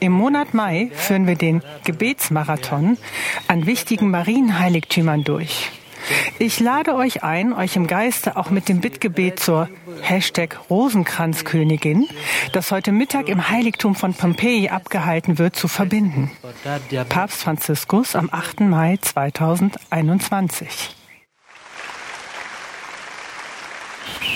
Im Monat Mai führen wir den Gebetsmarathon an wichtigen Marienheiligtümern durch. Ich lade euch ein, euch im Geiste auch mit dem Bittgebet zur Hashtag Rosenkranzkönigin, das heute Mittag im Heiligtum von Pompeji abgehalten wird, zu verbinden. Papst Franziskus am 8. Mai 2021.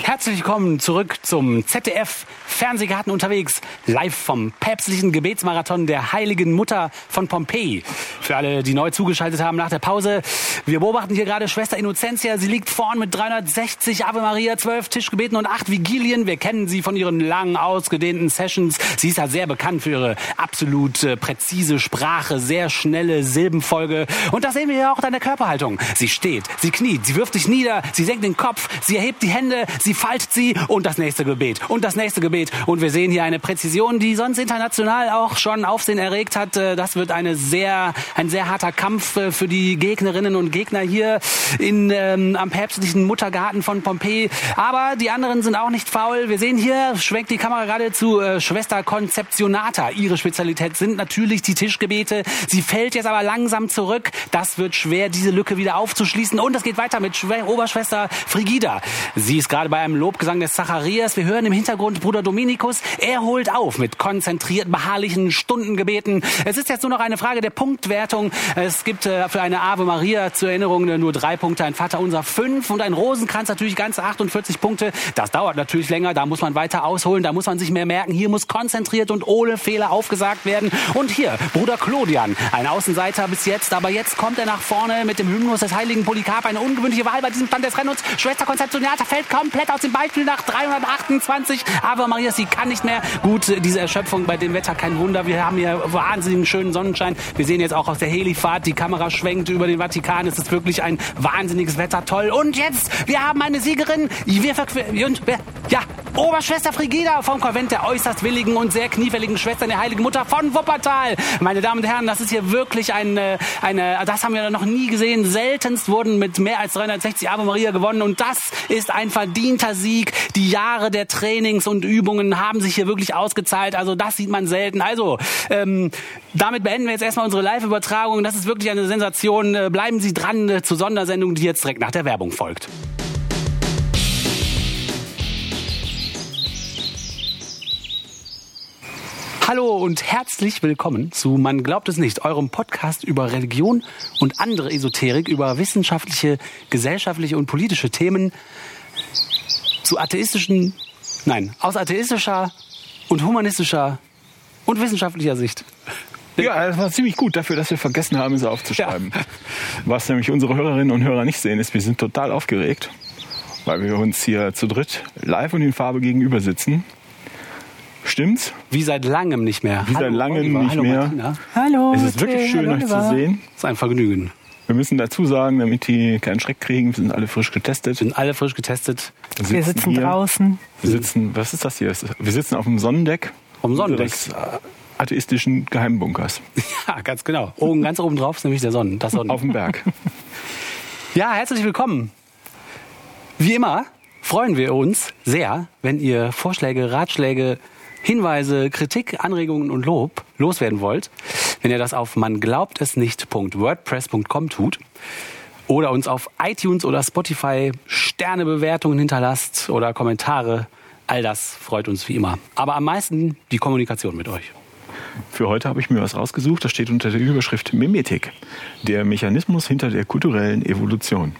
Herzlich willkommen zurück zum ZDF Fernsehgarten unterwegs, live vom päpstlichen Gebetsmarathon der Heiligen Mutter von Pompeji. Für alle, die neu zugeschaltet haben nach der Pause, wir beobachten hier gerade Schwester Innocentia. Sie liegt vorn mit 360 Ave Maria, 12 Tischgebeten und 8 Vigilien. Wir kennen sie von ihren langen, ausgedehnten Sessions. Sie ist ja sehr bekannt für ihre absolut äh, präzise Sprache, sehr schnelle Silbenfolge. Und das sehen wir ja auch an der Körperhaltung. Sie steht, sie kniet, sie wirft sich nieder, sie senkt den Kopf, sie erhebt die Hände, sie faltet sie und das nächste Gebet und das nächste Gebet. Und wir sehen hier eine Präzision, die sonst international auch schon Aufsehen erregt hat. Äh, das wird eine sehr, ein sehr harter Kampf äh, für die Gegnerinnen und Gegner hier in, ähm, am päpstlichen Muttergarten von Pompeji. Aber die anderen sind auch nicht faul. Wir sehen hier, schwenkt die Kamera gerade zu äh, Schwester Conceptionata. Ihre Spezialität sind natürlich die Tischgebete. Sie fällt jetzt aber langsam zurück. Das wird schwer, diese Lücke wieder aufzuschließen. Und es geht weiter mit Schw Oberschwester Frigida. Sie ist gerade bei einem Lobgesang des Zacharias. Wir hören im Hintergrund Bruder Dominikus. Er holt auf mit konzentrierten, beharrlichen Stundengebeten. Es ist jetzt nur noch eine Frage der Punktwertung. Es gibt äh, für eine Ave Maria zur Erinnerung nur drei Punkte, ein Vater unser fünf und ein Rosenkranz natürlich ganze 48 Punkte. Das dauert natürlich länger, da muss man weiter ausholen, da muss man sich mehr merken. Hier muss konzentriert und ohne Fehler aufgesagt werden. Und hier, Bruder Claudian, ein Außenseiter bis jetzt, aber jetzt kommt er nach vorne mit dem Hymnus des heiligen Polycarp. Eine ungewöhnliche Wahl bei diesem Stand des Rennens. Schwester Konzeptionata fällt komplett aus dem Beispiel nach 328. Aber Maria, sie kann nicht mehr. Gut, diese Erschöpfung bei dem Wetter, kein Wunder. Wir haben hier wahnsinnigen schönen Sonnenschein. Wir sehen jetzt auch aus der Helifahrt, die Kamera schwenkt über den Vatikan. Es ist wirklich ein wahnsinniges Wetter, toll. Und jetzt, wir haben eine Siegerin. Wir und, ja, Oberschwester Frigida vom Konvent der äußerst willigen und sehr kniefälligen Schwestern der Heiligen Mutter von Wuppertal. Meine Damen und Herren, das ist hier wirklich eine, eine, das haben wir noch nie gesehen. Seltenst wurden mit mehr als 360 Ave Maria gewonnen und das ist ein verdienter Sieg. Die Jahre der Trainings und Übungen haben sich hier wirklich ausgezahlt. Also das sieht man selten. Also ähm, damit beenden wir jetzt erstmal unsere Live-Übertragung. Das ist wirklich eine Sensation. Äh, bleiben Sie dran äh, zur Sondersendung, die jetzt direkt nach der Werbung folgt. Hallo und herzlich willkommen zu Man glaubt es nicht, eurem Podcast über Religion und andere Esoterik, über wissenschaftliche, gesellschaftliche und politische Themen zu atheistischen, nein, aus atheistischer und humanistischer und wissenschaftlicher Sicht. Ja, das war ziemlich gut dafür, dass wir vergessen haben, es aufzuschreiben. Ja. Was nämlich unsere Hörerinnen und Hörer nicht sehen, ist, wir sind total aufgeregt, weil wir uns hier zu dritt live und in Farbe gegenüber sitzen. Stimmt's? Wie seit langem nicht mehr. Wie Hallo, seit langem Oliver. nicht Hallo, mehr. Martina. Hallo. Es ist wirklich schön, Hallo, euch zu sehen. Es ist ein Vergnügen. Wir müssen dazu sagen, damit die keinen Schreck kriegen, wir sind alle frisch getestet. Wir sind alle frisch getestet. Wir sitzen, wir sitzen draußen. Wir sitzen, was ist das hier? Wir sitzen auf dem Sonnendeck. Auf dem Sonnendeck. atheistischen Geheimbunkers. Ja, ganz genau. Oben, ganz oben drauf ist nämlich der Sonnen, das Sonnen. Auf dem Berg. Ja, herzlich willkommen. Wie immer freuen wir uns sehr, wenn ihr Vorschläge, Ratschläge, Hinweise, Kritik, Anregungen und Lob loswerden wollt, wenn ihr das auf man glaubt es nicht.wordpress.com tut oder uns auf iTunes oder Spotify Sternebewertungen hinterlasst oder Kommentare, all das freut uns wie immer. Aber am meisten die Kommunikation mit euch. Für heute habe ich mir was rausgesucht, das steht unter der Überschrift Mimetik, der Mechanismus hinter der kulturellen Evolution.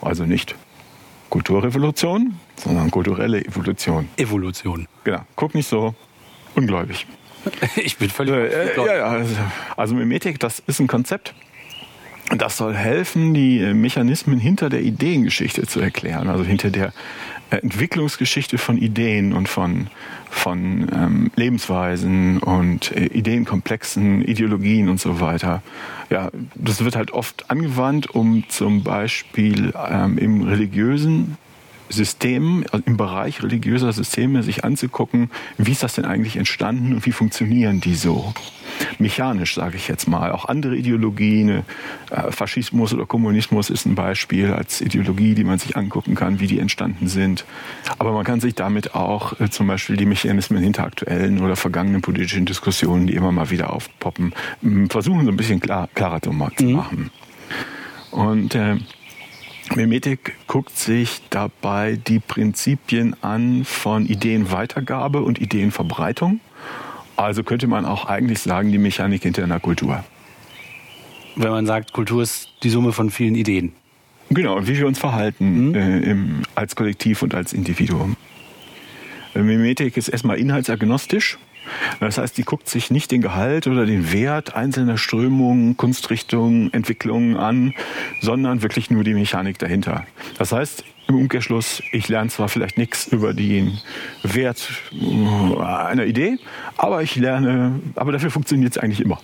Also nicht Kulturrevolution, sondern kulturelle Evolution. Evolution. Genau. Guck nicht so ungläubig. Ich bin völlig. Äh, ja, ja, also, also Mimetik, das ist ein Konzept. Das soll helfen, die Mechanismen hinter der Ideengeschichte zu erklären, also hinter der Entwicklungsgeschichte von Ideen und von, von ähm, Lebensweisen und äh, Ideenkomplexen, Ideologien und so weiter. Ja, das wird halt oft angewandt, um zum Beispiel ähm, im religiösen Systemen, also im Bereich religiöser Systeme, sich anzugucken, wie ist das denn eigentlich entstanden und wie funktionieren die so? Mechanisch, sage ich jetzt mal. Auch andere Ideologien, äh, Faschismus oder Kommunismus ist ein Beispiel als Ideologie, die man sich angucken kann, wie die entstanden sind. Aber man kann sich damit auch äh, zum Beispiel die Mechanismen hinter aktuellen oder vergangenen politischen Diskussionen, die immer mal wieder aufpoppen, versuchen so ein bisschen klar, klarer zu machen. Mhm. Und äh, Mimetik guckt sich dabei die Prinzipien an von Ideenweitergabe und Ideenverbreitung. Also könnte man auch eigentlich sagen, die Mechanik hinter einer Kultur. Wenn man sagt, Kultur ist die Summe von vielen Ideen. Genau, wie wir uns verhalten mhm. äh, im, als Kollektiv und als Individuum. Mimetik ist erstmal inhaltsagnostisch. Das heißt, die guckt sich nicht den Gehalt oder den Wert einzelner Strömungen, Kunstrichtungen, Entwicklungen an, sondern wirklich nur die Mechanik dahinter. Das heißt, im Umkehrschluss, ich lerne zwar vielleicht nichts über den Wert einer Idee, aber ich lerne, aber dafür funktioniert es eigentlich immer.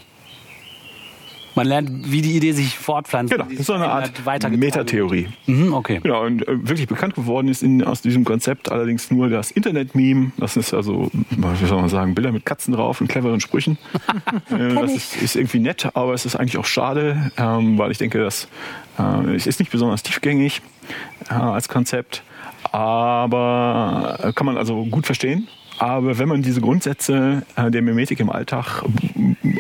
Man lernt, wie die Idee sich fortpflanzt. Genau, das ist so eine Art Metatheorie. Mhm, okay. Genau, und äh, wirklich bekannt geworden ist in, aus diesem Konzept allerdings nur das Internet-Meme. Das ist also, wie soll man sagen, Bilder mit Katzen drauf und cleveren Sprüchen. äh, das ist, ist, irgendwie nett, aber es ist eigentlich auch schade, ähm, weil ich denke, dass äh, es ist nicht besonders tiefgängig als Konzept, aber kann man also gut verstehen. Aber wenn man diese Grundsätze äh, der Mimetik im Alltag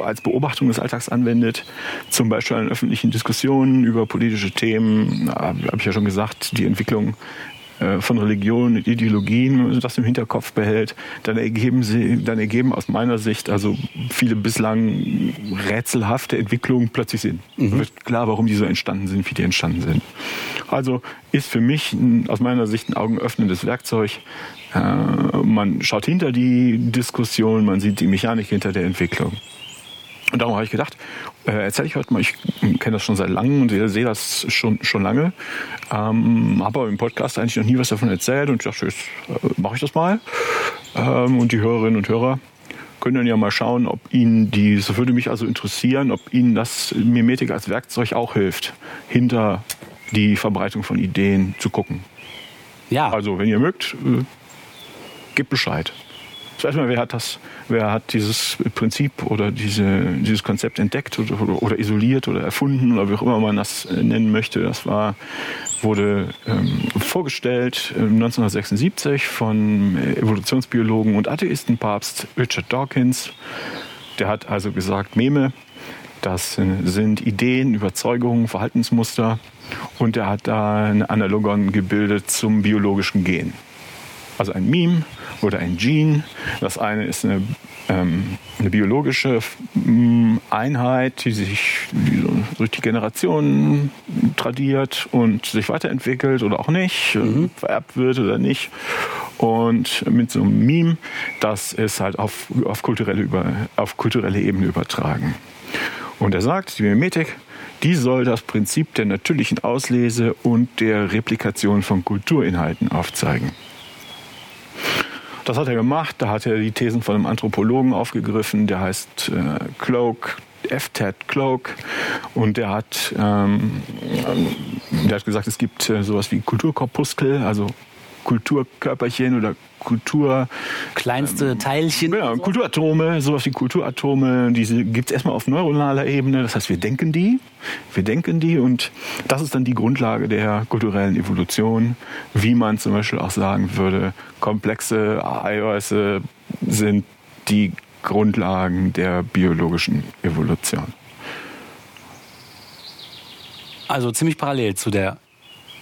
als Beobachtung des Alltags anwendet, zum Beispiel in öffentlichen Diskussionen über politische Themen, habe ich ja schon gesagt, die Entwicklung äh, von Religion und Ideologien das im Hinterkopf behält, dann ergeben sie, dann ergeben aus meiner Sicht also viele bislang rätselhafte Entwicklungen plötzlich Sinn. Mhm. Wird klar, warum die so entstanden sind, wie die entstanden sind. Also ist für mich aus meiner Sicht ein augenöffnendes Werkzeug. Äh, man schaut hinter die Diskussion, man sieht die Mechanik hinter der Entwicklung. Und darum habe ich gedacht, äh, erzähle ich heute mal, ich kenne das schon seit langem und sehe das schon, schon lange, ähm, habe aber im Podcast eigentlich noch nie was davon erzählt und ich dachte, jetzt äh, mache ich das mal. Ähm, und die Hörerinnen und Hörer können dann ja mal schauen, ob Ihnen die, das würde mich also interessieren, ob Ihnen das Mimetik als Werkzeug auch hilft, hinter die Verbreitung von Ideen zu gucken. Ja. Also, wenn ihr mögt, äh, gebt Bescheid. Zuerst mal, wer hat das, wer hat dieses Prinzip oder diese, dieses Konzept entdeckt oder, oder, isoliert oder erfunden oder wie auch immer man das äh, nennen möchte. Das war, wurde ähm, vorgestellt äh, 1976 von Evolutionsbiologen und Atheistenpapst Richard Dawkins. Der hat also gesagt, Meme, das sind Ideen, Überzeugungen, Verhaltensmuster und er hat da ein Analogon gebildet zum biologischen Gen. Also ein Meme oder ein Gene. Das eine ist eine, ähm, eine biologische mm, Einheit, die sich durch die Generationen tradiert und sich weiterentwickelt oder auch nicht, mhm. vererbt wird oder nicht. Und mit so einem Meme, das ist halt auf, auf, kulturelle, über, auf kulturelle Ebene übertragen. Und er sagt, die Mimetik, die soll das Prinzip der natürlichen Auslese und der Replikation von Kulturinhalten aufzeigen. Das hat er gemacht. Da hat er die Thesen von einem Anthropologen aufgegriffen, der heißt äh, Cloak, F. Ted Cloak. Und der hat, ähm, der hat gesagt, es gibt äh, sowas wie Kulturkorpuskel, also Kulturkörperchen oder Kultur. Kleinste ähm, Teilchen. Genau, so. Kulturatome, sowas wie Kulturatome, diese gibt es erstmal auf neuronaler Ebene. Das heißt, wir denken die, wir denken die und das ist dann die Grundlage der kulturellen Evolution, wie man zum Beispiel auch sagen würde, komplexe Eiweiße sind die Grundlagen der biologischen Evolution. Also ziemlich parallel zu der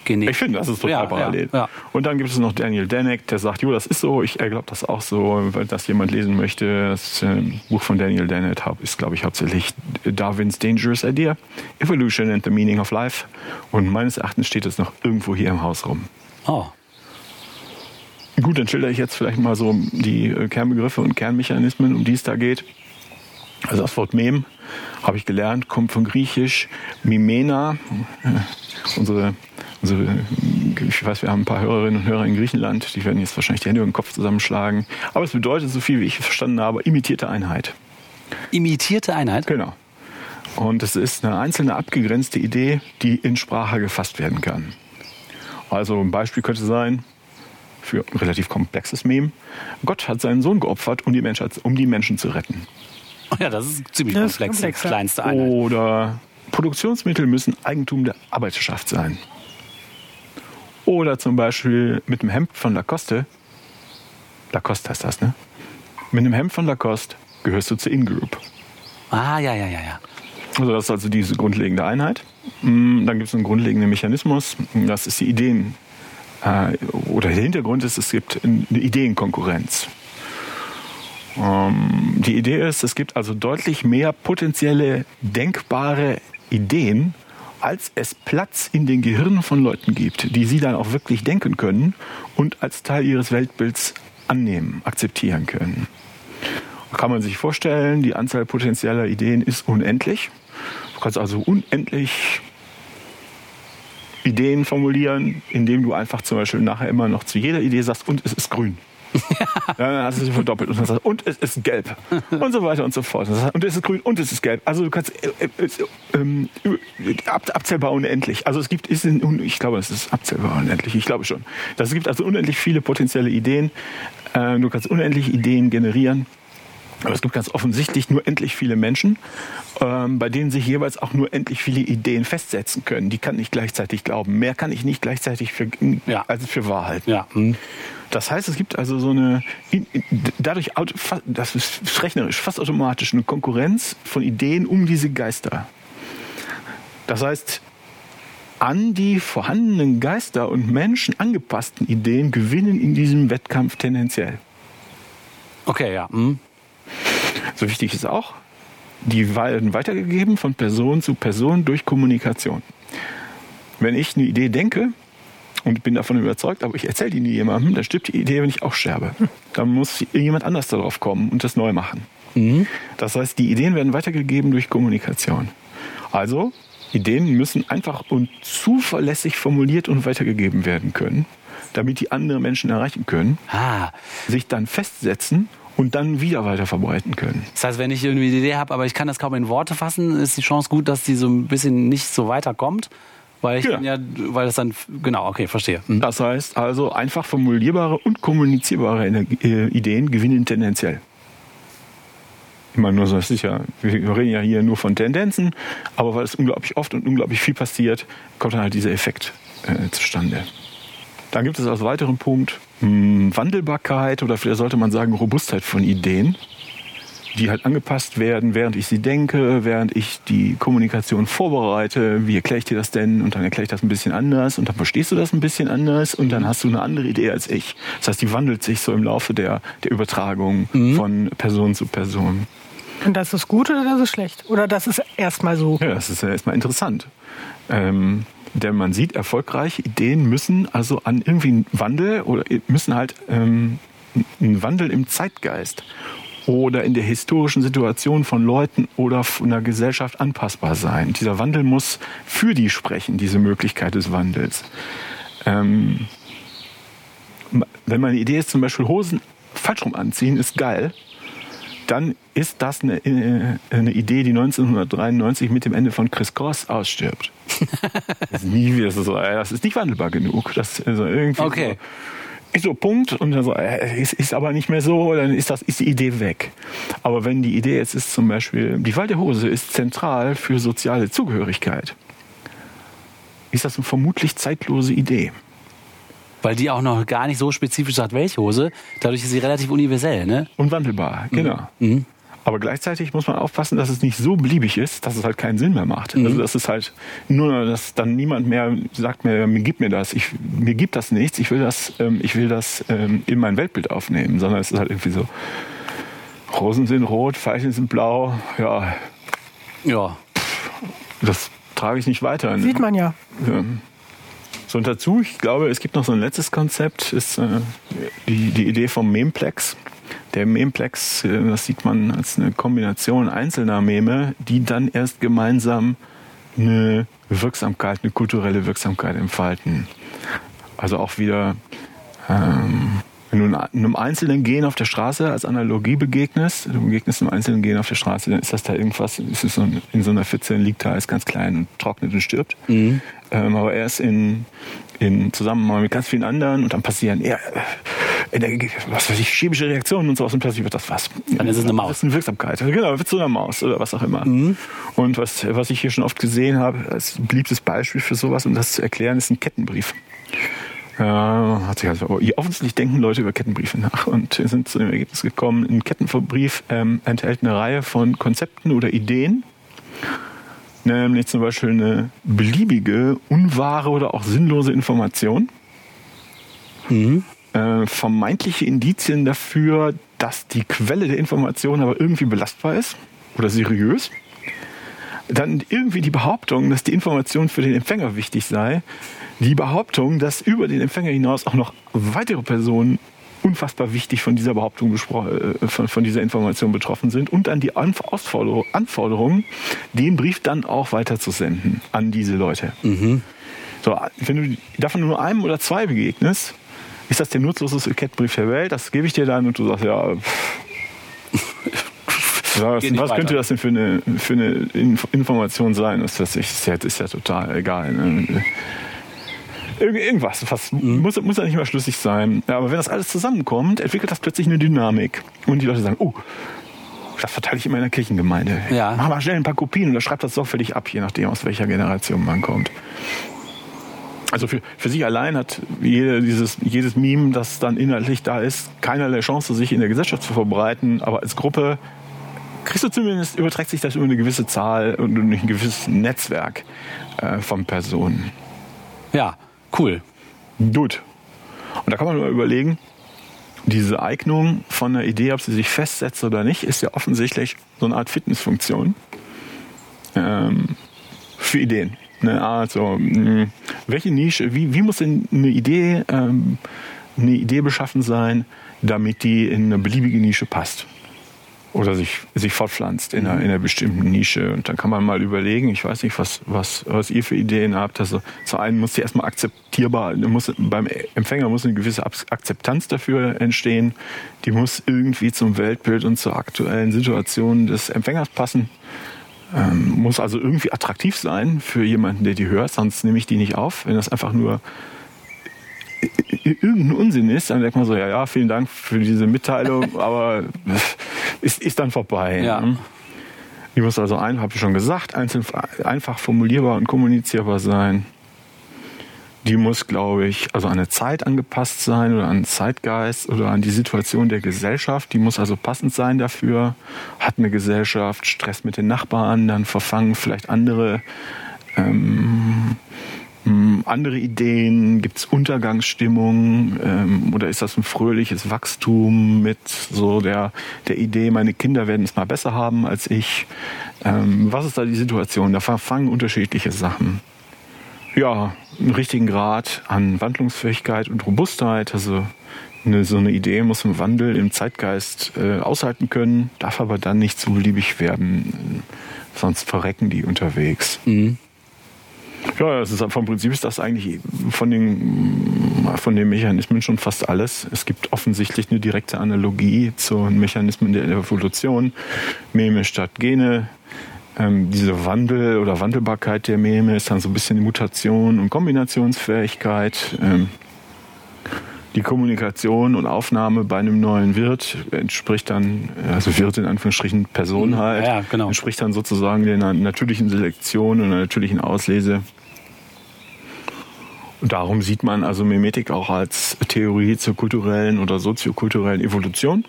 Genetik. Ich finde, das ist total ja, parallel. Ja, ja. Und dann gibt es noch Daniel Dennett, der sagt, jo, das ist so, ich glaube das auch so, weil das jemand lesen möchte. Das äh, Buch von Daniel Dennett ist, glaube ich, hauptsächlich Darwins Dangerous Idea, Evolution and the Meaning of Life. Und meines Erachtens steht es noch irgendwo hier im Haus rum. Oh. Gut, dann schilder ich jetzt vielleicht mal so die äh, Kernbegriffe und Kernmechanismen, um die es da geht. Also das Wort Mem habe ich gelernt, kommt von Griechisch Mimena. Äh, unsere also ich weiß, wir haben ein paar Hörerinnen und Hörer in Griechenland, die werden jetzt wahrscheinlich die Hände über den Kopf zusammenschlagen. Aber es bedeutet so viel, wie ich verstanden habe, imitierte Einheit. Imitierte Einheit? Genau. Und es ist eine einzelne abgegrenzte Idee, die in Sprache gefasst werden kann. Also ein Beispiel könnte sein, für ein relativ komplexes Mem. Gott hat seinen Sohn geopfert, um die, Menschheit, um die Menschen zu retten. Ja, das ist ziemlich Das ist komplex. ja. Kleinste Einheit. Oder Produktionsmittel müssen Eigentum der Arbeiterschaft sein. Oder zum Beispiel mit dem Hemd von Lacoste, Lacoste heißt das, ne? Mit einem Hemd von Lacoste gehörst du zur In-Group. Ah, ja, ja, ja, ja. Also das ist also diese grundlegende Einheit. Mm, Dann gibt es einen grundlegenden Mechanismus. Das ist die Ideen. Äh, oder der Hintergrund ist, es gibt eine Ideenkonkurrenz. Ähm, Die Idee ist, es gibt also deutlich mehr potenzielle denkbare Ideen, als es Platz in den Gehirnen von Leuten gibt, die sie dann auch wirklich denken können und als Teil ihres Weltbilds annehmen, akzeptieren können. Kann man sich vorstellen, die Anzahl potenzieller Ideen ist unendlich. Du kannst also unendlich Ideen formulieren, indem du einfach zum Beispiel nachher immer noch zu jeder Idee sagst, und es ist grün. Ja, dann hast du sie verdoppelt und sagst und es ist gelb und so weiter und so fort. Und es ist grün und es ist gelb. Also du kannst äh, äh, äh, ähm, ab, abzählbar unendlich. Also es gibt, ist ich glaube, es ist abzählbar unendlich. Ich glaube schon. Das, es gibt also unendlich viele potenzielle Ideen. Äh, du kannst unendlich Ideen generieren. Aber es gibt ganz offensichtlich nur endlich viele Menschen, ähm, bei denen sich jeweils auch nur endlich viele Ideen festsetzen können. Die kann nicht gleichzeitig glauben. Mehr kann ich nicht gleichzeitig für, Ja. also für wahr halten. Ja. hm. Das heißt, es gibt also so eine, in- in- dadurch, das ist rechnerisch, fast automatisch eine Konkurrenz von Ideen um diese Geister. Das heißt, an die vorhandenen Geister und Menschen angepassten Ideen gewinnen in diesem Wettkampf tendenziell. Okay, ja. hm. So wichtig ist auch, die werden weitergegeben von Person zu Person durch Kommunikation. Wenn ich eine Idee denke und bin davon überzeugt, aber ich erzähle die nie jemandem, dann stirbt die Idee, wenn ich auch sterbe. Dann muss jemand anders darauf kommen und das neu machen. Das heißt, die Ideen werden weitergegeben durch Kommunikation. Also, Ideen müssen einfach und zuverlässig formuliert und weitergegeben werden können, damit die andere Menschen erreichen können, Ah, sich dann festsetzen und dann wieder weiter verbreiten können. das heißt, wenn ich irgendwie eine Idee habe, aber ich kann das kaum in Worte fassen, ist die Chance gut, dass die so ein bisschen nicht so weiterkommt, weil ich Ja. dann ja, weil das dann genau, okay, verstehe. Hm. Das heißt also, einfach formulierbare und kommunizierbare Energie, äh, Ideen gewinnen tendenziell. Immer nur so, ist ja, wir reden ja hier nur von Tendenzen, aber weil es unglaublich oft und unglaublich viel passiert, kommt dann halt dieser Effekt äh, zustande. Dann gibt es als weiteren Punkt mh, Wandelbarkeit oder vielleicht sollte man sagen Robustheit von Ideen, die halt angepasst werden, während ich sie denke, während ich die Kommunikation vorbereite. Wie erkläre ich dir das denn? Und dann erkläre ich das ein bisschen anders und dann verstehst du das ein bisschen anders und dann hast du eine andere Idee als ich. Das heißt, die wandelt sich so im Laufe der, der Übertragung von Person zu Person. Und das ist gut oder das ist schlecht? Oder das ist erstmal so? Ja, das ist ja erstmal interessant. Ähm, denn man sieht, erfolgreiche Ideen müssen also an irgendwie einen Wandel oder müssen halt ähm, einen Wandel im Zeitgeist oder in der historischen Situation von Leuten oder von einer Gesellschaft anpassbar sein. Dieser Wandel muss für die sprechen, diese Möglichkeit des Wandels. Ähm, wenn meine Idee ist, zum Beispiel Hosen falsch rum anziehen, ist geil, dann ist das eine, äh, eine Idee, die 1993 mit dem Ende von Chris Cross ausstirbt. das, ist nie wieder so, äh, das ist nicht wandelbar genug. Das ist also irgendwie Okay. so, ist so Punkt und dann so, äh, ist, ist aber nicht mehr so, dann ist das ist die Idee weg. Aber wenn die Idee jetzt ist zum Beispiel, die Wahl der Hose ist zentral für soziale Zugehörigkeit, ist das eine vermutlich zeitlose Idee. Weil die auch noch gar nicht so spezifisch sagt, welche Hose. Dadurch ist sie relativ universell, ne? Unwandelbar, genau. Mhm. Aber gleichzeitig muss man aufpassen, dass es nicht so beliebig ist, dass es halt keinen Sinn mehr macht. Also dass es halt nur, dass dann niemand mehr sagt mir, mir gib mir das, ich, mir gibt das nichts, ich will das, ähm, ich will das ähm, in mein Weltbild aufnehmen, sondern es ist halt irgendwie so, Rosen sind rot, Veilchen sind blau, ja, Ja. das trage ich nicht weiter. ne? Sieht man ja. Ja. So und dazu, ich glaube, es gibt noch so ein letztes Konzept, ist äh, die, die Idee vom Memplex. Der Memplex, äh, das sieht man als eine Kombination einzelner Meme, die dann erst gemeinsam eine Wirksamkeit, eine kulturelle Wirksamkeit entfalten. Also auch wieder ähm, Wenn du einem einzelnen Gen auf der Straße als Analogie begegnest, du begegnest einem einzelnen Gen auf der Straße, dann ist das da irgendwas, ist es so in so einer Pfütze, liegt da, ist ganz klein und trocknet und stirbt. Mhm. Ähm, aber erst in, in Zusammenhang mit ganz vielen anderen und dann passieren eher, äh, was weiß ich, chemische Reaktionen und sowas und plötzlich wird das was. Dann ist es eine Maus. Das ist eine Wirksamkeit. Genau, wird zu einer Maus oder was auch immer. Mhm. Und was, was ich hier schon oft gesehen habe, als beliebtes Beispiel für sowas, um das zu erklären, ist ein Kettenbrief. Ja, hat sich also, offensichtlich denken Leute über Kettenbriefe nach und sind zu dem Ergebnis gekommen, ein Kettenbrief ähm, enthält eine Reihe von Konzepten oder Ideen, nämlich zum Beispiel eine beliebige, unwahre oder auch sinnlose Information, mhm. äh, vermeintliche Indizien dafür, dass die Quelle der Information aber irgendwie belastbar ist oder seriös. Dann irgendwie die Behauptung, dass die Information für den Empfänger wichtig sei, die Behauptung, dass über den Empfänger hinaus auch noch weitere Personen unfassbar wichtig von dieser Behauptung äh, von, von dieser Information betroffen sind und dann die Anforderung, Anforderung, den Brief dann auch weiterzusenden an diese Leute. Mhm. So, wenn du davon nur einem oder zwei begegnest, ist das der nutzloseste Kettenbrief der Welt. Das gebe ich dir dann und du sagst, ja, ja, was, was könnte das denn für eine, für eine Information sein? Das ist ja, ist ja total egal. Ne? Irgendwas, fast, mhm. muss, muss ja nicht mal schlüssig sein. Ja, aber wenn das alles zusammenkommt, entwickelt das plötzlich eine Dynamik. Und die Leute sagen, oh, das verteile ich in meiner Kirchengemeinde. Ja. Mach mal schnell ein paar Kopien und dann schreibt das sorgfältig ab, je nachdem, aus welcher Generation man kommt. Also für, für sich allein hat jede, dieses, jedes Meme, das dann inhaltlich da ist, keinerlei Chance, sich in der Gesellschaft zu verbreiten. Aber als Gruppe kriegst du zumindest, überträgt sich das über eine gewisse Zahl und ein gewisses Netzwerk äh, von Personen. Ja, Cool. Gut. Und da kann man mal überlegen, diese Eignung von einer Idee, ob sie sich festsetzt oder nicht, ist ja offensichtlich so eine Art Fitnessfunktion ähm, für Ideen. Ne? Also, mh, welche Nische, wie, wie muss denn eine Idee, ähm, eine Idee beschaffen sein, damit die in eine beliebige Nische passt? Oder sich, sich fortpflanzt in einer, mhm. in einer bestimmten Nische. Und dann kann man mal überlegen, ich weiß nicht, was, was, was ihr für Ideen habt. Also zu einem muss die erstmal akzeptierbar, muss, beim Empfänger muss eine gewisse Akzeptanz dafür entstehen. Die muss irgendwie zum Weltbild und zur aktuellen Situation des Empfängers passen. Ähm, muss also irgendwie attraktiv sein für jemanden, der die hört, sonst nehme ich die nicht auf. Wenn das einfach nur irgendein Unsinn ist, dann denkt man so, ja, ja, vielen Dank für diese Mitteilung, aber ist, ist dann vorbei. Ja. Ne? Die muss also einfach, habe ich schon gesagt, einzeln, einfach formulierbar und kommunizierbar sein. Die muss, glaube ich, also an eine Zeit angepasst sein oder an den Zeitgeist oder an die Situation der Gesellschaft. Die muss also passend sein dafür. Hat eine Gesellschaft Stress mit den Nachbarn, dann verfangen vielleicht andere ähm, hm, andere Ideen? Gibt es Untergangsstimmung? Ähm, oder ist das ein fröhliches Wachstum mit so der, der Idee, meine Kinder werden es mal besser haben als ich? Ähm, was ist da die Situation? Da verfangen unterschiedliche Sachen. Ja, einen richtigen Grad an Wandlungsfähigkeit und Robustheit. Also eine, so eine Idee muss einen Wandel im Zeitgeist äh, aushalten können, darf aber dann nicht zu beliebig werden, sonst verrecken die unterwegs. Mhm. Ja, das ist, vom Prinzip ist das eigentlich von den, von den Mechanismen schon fast alles. Es gibt offensichtlich eine direkte Analogie zu Mechanismen der Evolution. Meme statt Gene. Ähm, diese Wandel oder Wandelbarkeit der Meme ist dann so ein bisschen Mutation und Kombinationsfähigkeit. Ähm, die Kommunikation und Aufnahme bei einem neuen Wirt entspricht dann, also Wirt in Anführungsstrichen Person mhm. halt, ja, genau. entspricht dann sozusagen der natürlichen Selektion und der natürlichen Auslese und darum sieht man also Mimetik auch als Theorie zur kulturellen oder soziokulturellen Evolution.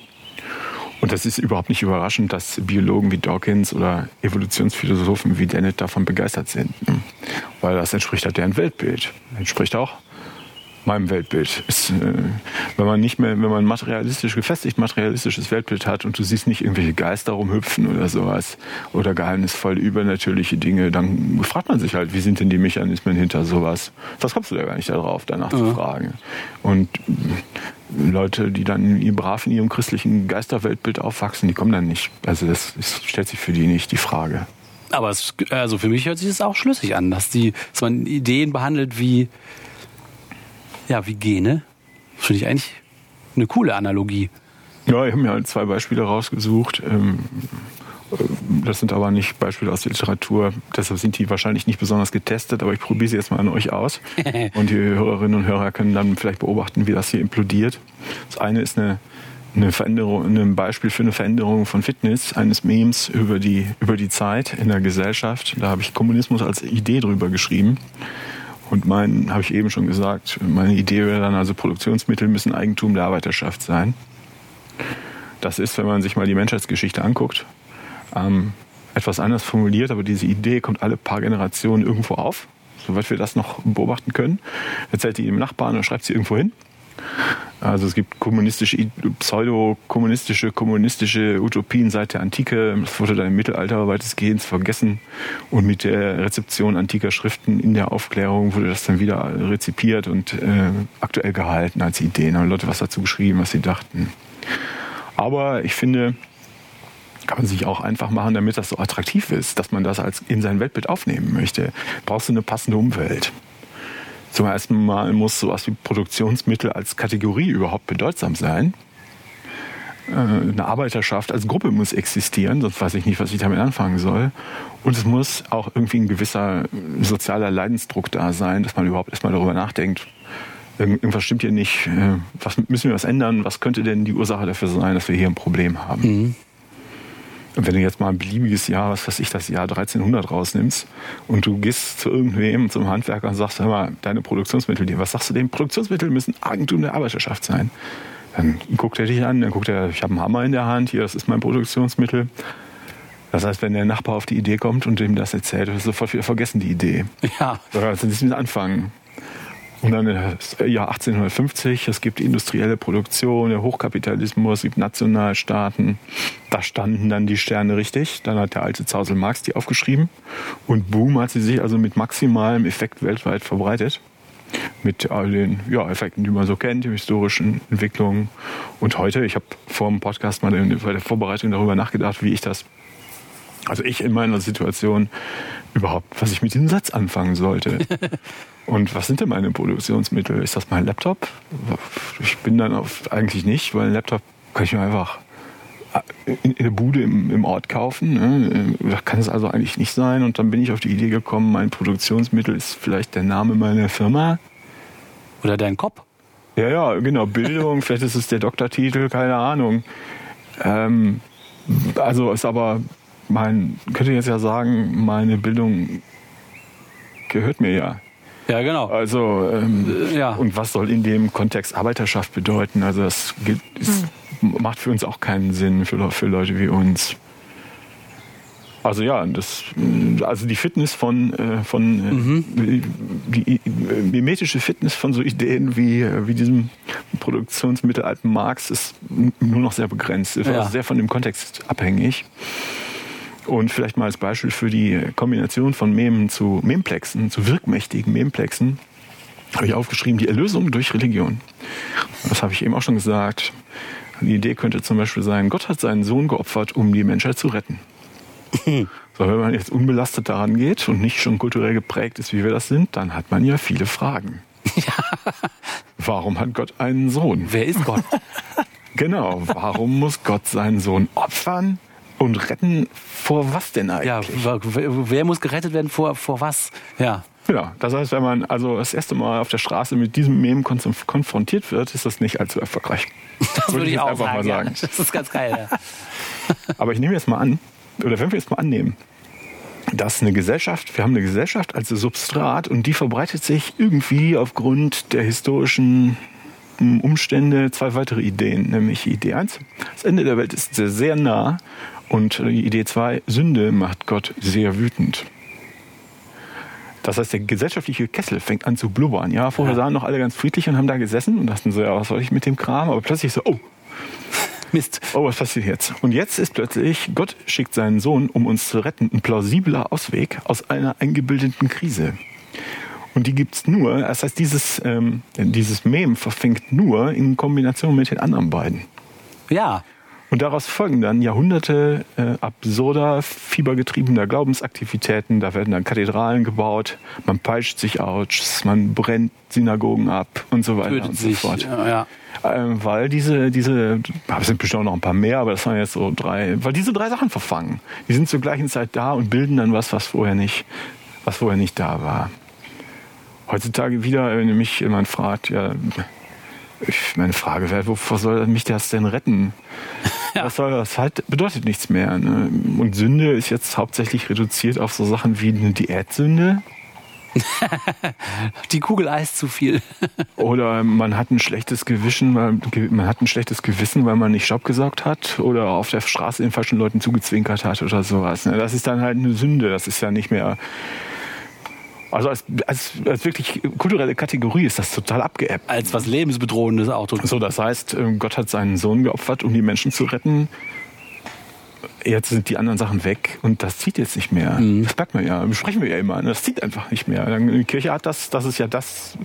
Und das ist überhaupt nicht überraschend, dass Biologen wie Dawkins oder Evolutionsphilosophen wie Dennett davon begeistert sind. Weil das entspricht halt deren Weltbild. Entspricht auch meinem Weltbild. Ist, äh, wenn man nicht mehr, wenn man materialistisch, gefestigt materialistisches Weltbild hat und du siehst nicht irgendwelche Geister rumhüpfen oder sowas oder geheimnisvoll übernatürliche Dinge, dann fragt man sich halt, wie sind denn die Mechanismen hinter sowas? Das kommst du da gar nicht darauf, danach ja. zu fragen. Und Leute, die dann brav in ihrem christlichen Geisterweltbild aufwachsen, die kommen dann nicht. Also das ist, stellt sich für die nicht die Frage. Aber es, also für mich hört sich das auch schlüssig an, dass die, dass man Ideen behandelt wie ja, wie Gene. Finde ich eigentlich eine coole Analogie. Ja, ich habe mir halt zwei Beispiele rausgesucht. Ähm, äh, das sind aber nicht Beispiele aus der Literatur, deshalb sind die wahrscheinlich nicht besonders getestet, aber ich probiere sie jetzt mal an euch aus. Und die Hörerinnen und Hörer können dann vielleicht beobachten, wie das hier implodiert. Das eine ist eine, eine Veränderung, ein Beispiel für eine Veränderung von Fitness eines Memes über die, über die Zeit in der Gesellschaft. Da habe ich Kommunismus als Idee drüber geschrieben. Und mein, habe ich eben schon gesagt, meine Idee wäre dann also, Produktionsmittel müssen Eigentum der Arbeiterschaft sein. Das ist, wenn man sich mal die Menschheitsgeschichte anguckt, ähm, etwas anders formuliert, aber diese Idee kommt alle paar Generationen irgendwo auf, soweit wir das noch beobachten können. Erzählt die dem Nachbarn oder schreibt sie irgendwo hin. Also es gibt kommunistische, pseudo-kommunistische, kommunistische Utopien seit der Antike. Das wurde dann im Mittelalter weitestgehend vergessen. Und mit der Rezeption antiker Schriften in der Aufklärung wurde das dann wieder rezipiert und äh, aktuell gehalten als Ideen. Da haben Leute was dazu geschrieben, was sie dachten. Aber ich finde, kann man sich auch einfach machen, damit das so attraktiv ist, dass man das als in sein Weltbild aufnehmen möchte. Brauchst du eine passende Umwelt. Zum ersten Mal muss sowas wie Produktionsmittel als Kategorie überhaupt bedeutsam sein. Äh, eine Arbeiterschaft als Gruppe muss existieren, sonst weiß ich nicht, was ich damit anfangen soll. Und es muss auch irgendwie ein gewisser sozialer Leidensdruck da sein, dass man überhaupt erstmal darüber nachdenkt, irgendwas stimmt hier nicht, äh, was müssen wir was ändern, was könnte denn die Ursache dafür sein, dass wir hier ein Problem haben. Mhm. Und wenn du jetzt mal ein beliebiges Jahr, was weiß ich, das Jahr 1300 rausnimmst und du gehst zu irgendwem, zum Handwerker und sagst, hör mal, deine Produktionsmittel, was sagst du dem? Produktionsmittel müssen Eigentum der Arbeiterschaft sein. Dann guckt er dich an, dann guckt er, ich habe einen Hammer in der Hand, hier, das ist mein Produktionsmittel. Das heißt, wenn der Nachbar auf die Idee kommt und dem das erzählt, wird sofort wieder vergessen, die Idee. Ja. Oder also nicht mit anfangen. Und dann das Jahr 1850, es gibt industrielle Produktion, der Hochkapitalismus, es gibt Nationalstaaten. Da standen dann die Sterne richtig. Dann hat der alte Zausel Marx die aufgeschrieben. Und boom, hat sie sich also mit maximalem Effekt weltweit verbreitet. Mit all den ja, Effekten, die man so kennt, die historischen Entwicklungen. Und heute, ich habe vor dem Podcast mal bei der Vorbereitung darüber nachgedacht, wie ich das also ich in meiner Situation überhaupt, was ich mit diesem Satz anfangen sollte. Und was sind denn meine Produktionsmittel? Ist das mein Laptop? Ich bin dann auf, eigentlich nicht, weil ein Laptop kann ich mir einfach in, in der Bude im, im Ort kaufen. Ne? Das kann es also eigentlich nicht sein. Und dann bin ich auf die Idee gekommen, mein Produktionsmittel ist vielleicht der Name meiner Firma. Oder dein Kopf. Ja, ja, genau. Bildung, vielleicht ist es der Doktortitel, keine Ahnung. Ähm, also ist aber mein, könnte jetzt ja sagen, meine Bildung gehört mir ja. Ja, genau. Also, ähm, ja. und was soll in dem Kontext Arbeiterschaft bedeuten? Also, das, das hm. macht für uns auch keinen Sinn, für, für Leute wie uns. Also ja, das, also die Fitness von, äh, von äh, mhm. die, die mimetische Fitness von so Ideen wie, wie diesem Produktionsmittel alten Marx ist nur noch sehr begrenzt, ist ja. also sehr von dem Kontext abhängig. Und vielleicht mal als Beispiel für die Kombination von Memen zu Memplexen, zu wirkmächtigen Memplexen, habe ich aufgeschrieben, die Erlösung durch Religion. Das habe ich eben auch schon gesagt. Die Idee könnte zum Beispiel sein, Gott hat seinen Sohn geopfert, um die Menschheit zu retten. So, wenn man jetzt unbelastet daran geht und nicht schon kulturell geprägt ist, wie wir das sind, dann hat man ja viele Fragen. Ja. Warum hat Gott einen Sohn? Wer ist Gott? Genau, warum muss Gott seinen Sohn opfern? Und retten vor was denn eigentlich? Ja, wer muss gerettet werden vor, vor was? Ja. Ja, das heißt, wenn man also das erste Mal auf der Straße mit diesem Mem konfrontiert wird, ist das nicht allzu erfolgreich. Das würde ich, ich auch einfach sagen, mal sagen. Ja. Das ist ganz geil. Ja. Aber ich nehme jetzt mal an, oder wenn wir jetzt mal annehmen, dass eine Gesellschaft, wir haben eine Gesellschaft als Substrat und die verbreitet sich irgendwie aufgrund der historischen hm, Umstände zwei weitere Ideen, nämlich Idee 1, das Ende der Welt ist sehr, sehr nah und die Idee 2, Sünde macht Gott sehr wütend. Das heißt, der gesellschaftliche Kessel fängt an zu blubbern. Ja, vorher ja. sahen noch alle ganz friedlich und haben da gesessen und dachten so, ja, was soll ich mit dem Kram? Aber plötzlich so, oh, Mist. Oh, was passiert jetzt? Und jetzt ist plötzlich, Gott schickt seinen Sohn, um uns zu retten, ein plausibler Ausweg aus einer eingebildeten Krise. Und die gibt's nur, das heißt, dieses, ähm, dieses Mem verfängt nur in Kombination mit den anderen beiden. Ja. Und daraus folgen dann Jahrhunderte äh, absurder, fiebergetriebener Glaubensaktivitäten. Da werden dann Kathedralen gebaut, man peitscht sich aus, man brennt Synagogen ab und so weiter Tötet und so fort. Ja, ja. Ähm, weil diese, diese, es sind bestimmt noch ein paar mehr, aber das waren jetzt so drei, weil diese drei Sachen verfangen. Die sind zur gleichen Zeit da und bilden dann was, was vorher nicht, was vorher nicht da war. Heutzutage wieder, wenn mich jemand fragt, ja, ich, meine Frage wäre, wovor soll mich das denn retten? Ja. Was soll das? Halt bedeutet nichts mehr. Ne? Und Sünde ist jetzt hauptsächlich reduziert auf so Sachen wie eine Diätsünde. Die Kugel Eis zu viel. Oder man hat ein schlechtes Gewissen, weil man hat ein schlechtes Gewissen, weil man nicht Stopp gesaugt hat oder auf der Straße den falschen Leuten zugezwinkert hat oder sowas. Ne? Das ist dann halt eine Sünde. Das ist ja nicht mehr also als, als, als wirklich kulturelle Kategorie ist das total abgeebbt. Als was lebensbedrohendes Auto. So, das heißt, ähm, Gott hat seinen Sohn geopfert, um die Menschen zu retten. Jetzt sind die anderen Sachen weg und das zieht jetzt nicht mehr. Mhm. Das merkt man ja, besprechen wir ja immer. Das zieht einfach nicht mehr. Die Kirche hat das, das ist ja das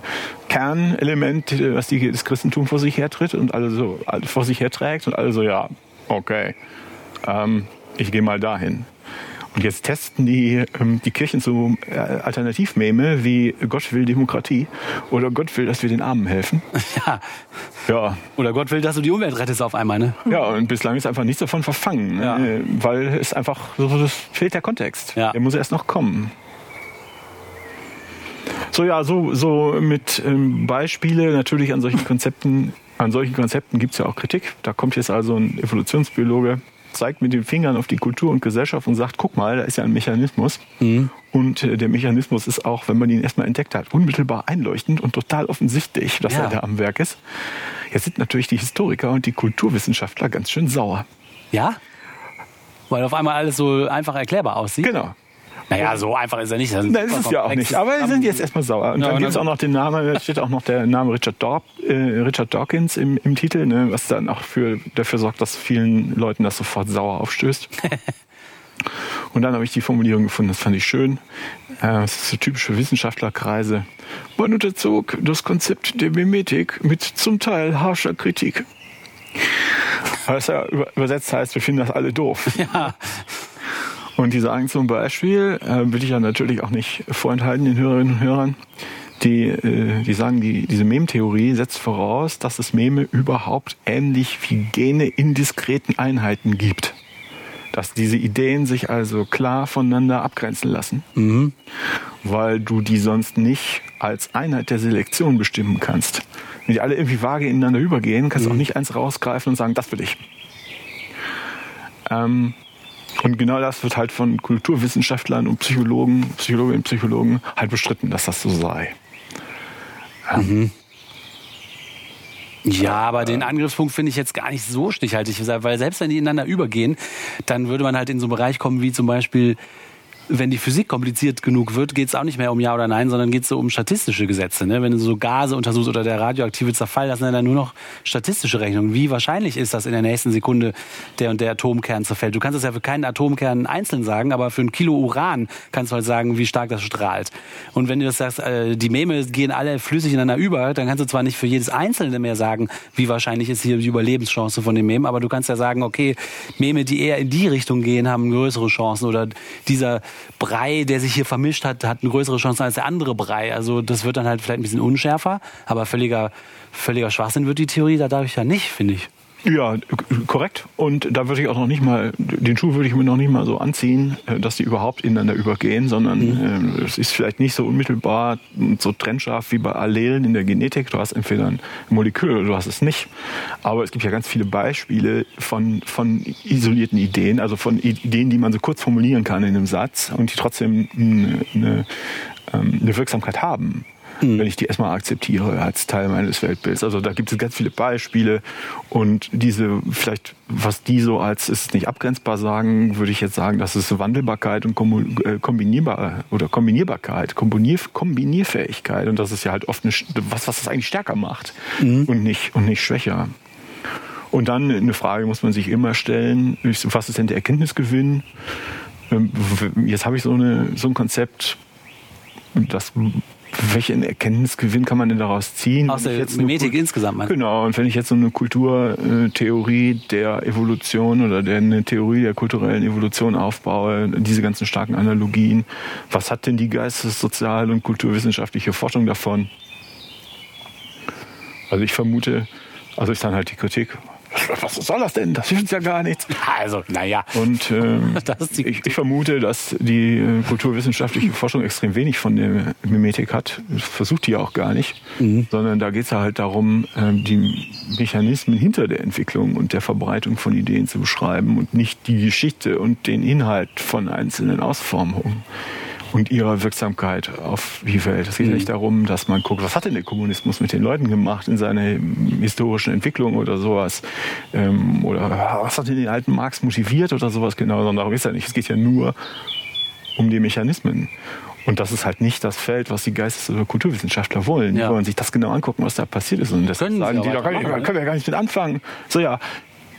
Kernelement, äh, was die, das Christentum vor sich hertritt und alle so vor sich herträgt und alle so, ja, okay, ähm, ich gehe mal dahin. Und jetzt testen die, ähm, die Kirchen so äh, Alternativmeme wie Gott will Demokratie oder Gott will, dass wir den Armen helfen. Ja. ja. Oder Gott will, dass du die Umwelt rettest auf einmal, ne? Ja, und bislang ist einfach nichts davon verfangen, ne? ja. äh, weil es einfach, so, das fehlt der Kontext. Ja. Der muss erst noch kommen. So ja, so, so mit ähm, Beispiele natürlich an solchen Konzepten, an solchen Konzepten gibt's ja auch Kritik. Da kommt jetzt also ein Evolutionsbiologe zeigt mit den Fingern auf die Kultur und Gesellschaft und sagt, guck mal, da ist ja ein Mechanismus. Mhm. Und äh, der Mechanismus ist auch, wenn man ihn erstmal entdeckt hat, unmittelbar einleuchtend und total offensichtlich, dass ja. er da am Werk ist. Jetzt sind natürlich die Historiker und die Kulturwissenschaftler ganz schön sauer. Ja? Weil auf einmal alles so einfach erklärbar aussieht. Genau. Naja, so einfach ist er nicht. Das Nein, ist es ja auch nicht. Aber wir sind jetzt erstmal sauer. Und ja, dann gibt es auch noch den Namen, da steht auch noch der Name Richard, Dor äh, Richard Dawkins im, im Titel, ne, was dann auch für, dafür sorgt, dass vielen Leuten das sofort sauer aufstößt. Und dann habe ich die Formulierung gefunden, das fand ich schön. Äh, das ist so typische Wissenschaftlerkreise. Man unterzog das Konzept der Mimetik mit zum Teil harscher Kritik. Was ja übersetzt heißt, wir finden das alle doof. Ja. Und die sagen zum Beispiel, äh, will ich ja natürlich auch nicht vorenthalten den Hörerinnen und Hörern, die, äh, die sagen, die, diese Mem-Theorie setzt voraus, dass es Meme überhaupt ähnlich wie Gene in diskreten Einheiten gibt. Dass diese Ideen sich also klar voneinander abgrenzen lassen, mhm. weil du die sonst nicht als Einheit der Selektion bestimmen kannst. Wenn die alle irgendwie vage ineinander übergehen, kannst du mhm. auch nicht eins rausgreifen und sagen, das will ich. Ähm, und genau das wird halt von Kulturwissenschaftlern und Psychologen, Psychologinnen und Psychologen halt bestritten, dass das so sei. Mhm. Ja, aber den Angriffspunkt finde ich jetzt gar nicht so stichhaltig, weil selbst wenn die ineinander übergehen, dann würde man halt in so einen Bereich kommen wie zum Beispiel wenn die Physik kompliziert genug wird, geht es auch nicht mehr um Ja oder Nein, sondern geht es so um statistische Gesetze. Ne? Wenn du so Gase untersuchst oder der radioaktive Zerfall, das sind dann nur noch statistische Rechnungen. Wie wahrscheinlich ist das in der nächsten Sekunde der und der Atomkern zerfällt? Du kannst es ja für keinen Atomkern einzeln sagen, aber für ein Kilo Uran kannst du halt sagen, wie stark das strahlt. Und wenn du das sagst, äh, die Meme gehen alle flüssig ineinander über, dann kannst du zwar nicht für jedes Einzelne mehr sagen, wie wahrscheinlich ist hier die Überlebenschance von dem Meme, aber du kannst ja sagen, okay, Meme, die eher in die Richtung gehen, haben größere Chancen oder dieser Brei, der sich hier vermischt hat, hat eine größere Chance als der andere Brei. Also das wird dann halt vielleicht ein bisschen unschärfer, aber völliger, völliger Schwachsinn wird die Theorie da dadurch ja nicht, finde ich. Ja, korrekt. Und da würde ich auch noch nicht mal, den Schuh würde ich mir noch nicht mal so anziehen, äh, dass die überhaupt ineinander übergehen, sondern mhm. äh, es ist vielleicht nicht so unmittelbar so trennscharf wie bei Allelen in der Genetik. Du hast entweder ein Molekül oder du hast es nicht. Aber es gibt ja ganz viele Beispiele von, von isolierten Ideen, also von Ideen, die man so kurz formulieren kann in einem Satz und die trotzdem eine, eine, ähm, eine Wirksamkeit haben mhm. wenn ich die erstmal akzeptiere als Teil meines Weltbilds. Also da gibt es ganz viele Beispiele und diese vielleicht, was die so als ist nicht abgrenzbar sagen, würde ich jetzt sagen, das ist Wandelbarkeit und äh, kombinierbar oder Kombinierbarkeit, Kombinier, Kombinierfähigkeit und das ist ja halt oft eine, was, was das eigentlich stärker macht mhm. und nicht und nicht schwächer. Und dann eine Frage muss man sich immer stellen, was ist denn der Erkenntnisgewinn? Ähm, jetzt habe ich so, eine, so ein Konzept, das welchen Erkenntnisgewinn kann man denn daraus ziehen? Aus der Mimetik Kult insgesamt. Man. Genau, und wenn ich jetzt so eine Kulturtheorie der Evolution oder der, eine Theorie der kulturellen Evolution aufbaue, diese ganzen starken Analogien, was hat denn die geistes-, sozial- und kulturwissenschaftliche Forschung davon? Also ich vermute, Also ist dann halt die Kritik, was soll das denn? Das hilft ja gar nichts. Also, naja. Und ähm, ich, ich vermute, dass die äh, kulturwissenschaftliche Forschung extrem wenig von der Mimetik hat. Das versucht die ja auch gar nicht. Mhm. Sondern da geht es halt darum, ähm, die Mechanismen hinter der Entwicklung und der Verbreitung von Ideen zu beschreiben und nicht die Geschichte und den Inhalt von einzelnen Ausformungen und ihrer Wirksamkeit auf die Welt. Es geht Mhm. ja nicht darum, dass man guckt, was hat denn der Kommunismus mit den Leuten gemacht in seiner historischen Entwicklung oder sowas. Ähm, oder was hat denn den alten Marx motiviert oder sowas genau, sondern darum ist ja nicht. Es geht ja nur um die Mechanismen. Und das ist halt nicht das Feld, was die Geistes- oder Kulturwissenschaftler wollen. Ja. Die wollen sich das genau angucken, was da passiert ist. Und das Können sagen die, da können, ne? wir ja gar nicht mit anfangen. So ja,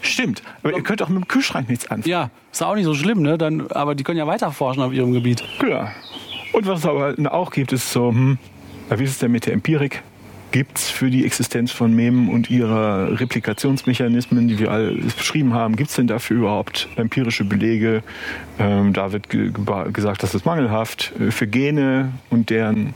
stimmt. Aber ihr könnt auch mit dem Kühlschrank nichts anfangen. Ja, ist auch nicht so schlimm, ne? Dann, aber die können ja weiter forschen auf ihrem Gebiet. Klar. Und was es aber auch gibt, ist so, hm, wie ist es denn mit der Empirik? Gibt es für die Existenz von Memen und ihrer Replikationsmechanismen, die wir alle beschrieben haben, gibt es denn dafür überhaupt empirische Belege? Ähm, da wird ge gesagt, das ist mangelhaft. Äh, Für Gene und deren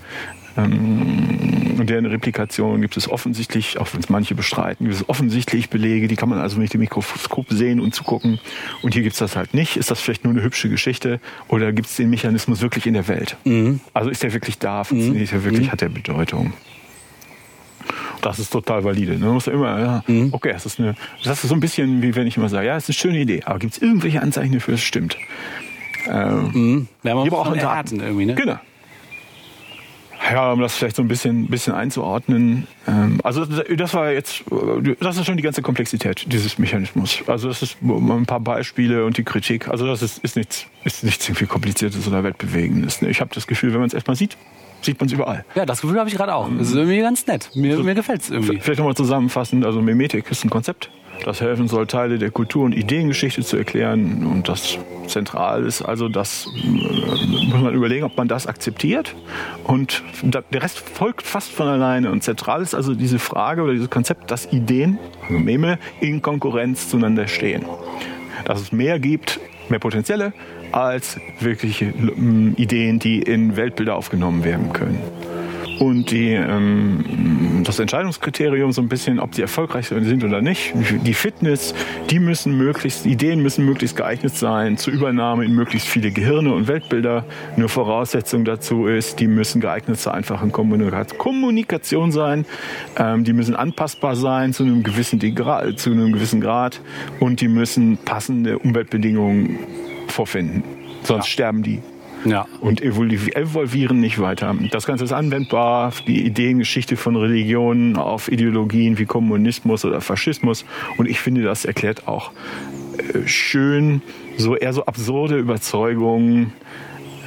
ähm, und deren Replikation gibt es offensichtlich, auch wenn es manche bestreiten, gibt es offensichtlich Belege, die kann man also mit dem Mikroskop sehen und zugucken. Und hier gibt es das halt nicht. Ist das vielleicht nur eine hübsche Geschichte oder gibt es den Mechanismus wirklich in der Welt? Also ist der wirklich da? Funktioniert der wirklich? Hat der Bedeutung? Das ist total valide. Ne? Man muss ja immer, ja, okay, das ist, eine, das ist so ein bisschen wie wenn ich immer sage, ja, es ist eine schöne Idee, aber gibt es irgendwelche Anzeichen dafür, es stimmt? Werden wir Die brauchen Daten. erraten irgendwie, ne? Genau. Ja, um das vielleicht so ein bisschen, bisschen einzuordnen. Ähm, also das, war jetzt, das ist schon die ganze Komplexität dieses Mechanismus. Also das ist ein paar Beispiele und die Kritik. Also das ist, ist nichts, ist nichts irgendwie kompliziertes oder weltbewegendes. ne? Ich habe das Gefühl, wenn man es erstmal sieht, sieht man es überall. Ja, das Gefühl habe ich gerade auch. Das ist irgendwie ganz nett. Mir, mir gefällt es irgendwie. Vielleicht nochmal zusammenfassend, also Mimetik ist ein Konzept, das helfen soll, Teile der Kultur- und Ideengeschichte zu erklären. Und das zentral ist also, das äh, muss man überlegen, ob man das akzeptiert. Und der Rest folgt fast von alleine. Und zentral ist also diese Frage oder dieses Konzept, dass Ideen, Meme, in Konkurrenz zueinander stehen. Dass es mehr gibt, mehr potenzielle, als wirkliche ähm, Ideen, die in Weltbilder aufgenommen werden können. Und die, ähm, das Entscheidungskriterium so ein bisschen, ob sie erfolgreich sind oder nicht, die Fitness, die müssen möglichst, Ideen müssen möglichst geeignet sein zur Übernahme in möglichst viele Gehirne und Weltbilder. Nur Voraussetzung dazu ist, die müssen geeignet zur einfachen Kommunika- Kommunikation sein, ähm, die müssen anpassbar sein zu einem gewissen Degra zu einem gewissen Grad. Und die müssen passende Umweltbedingungen vorfinden. Sonst sterben die Ja. und evolvieren nicht weiter. Das Ganze ist anwendbar auf die Ideengeschichte von Religionen, auf Ideologien wie Kommunismus oder Faschismus. Und ich finde, das erklärt auch äh, schön so eher so absurde Überzeugungen,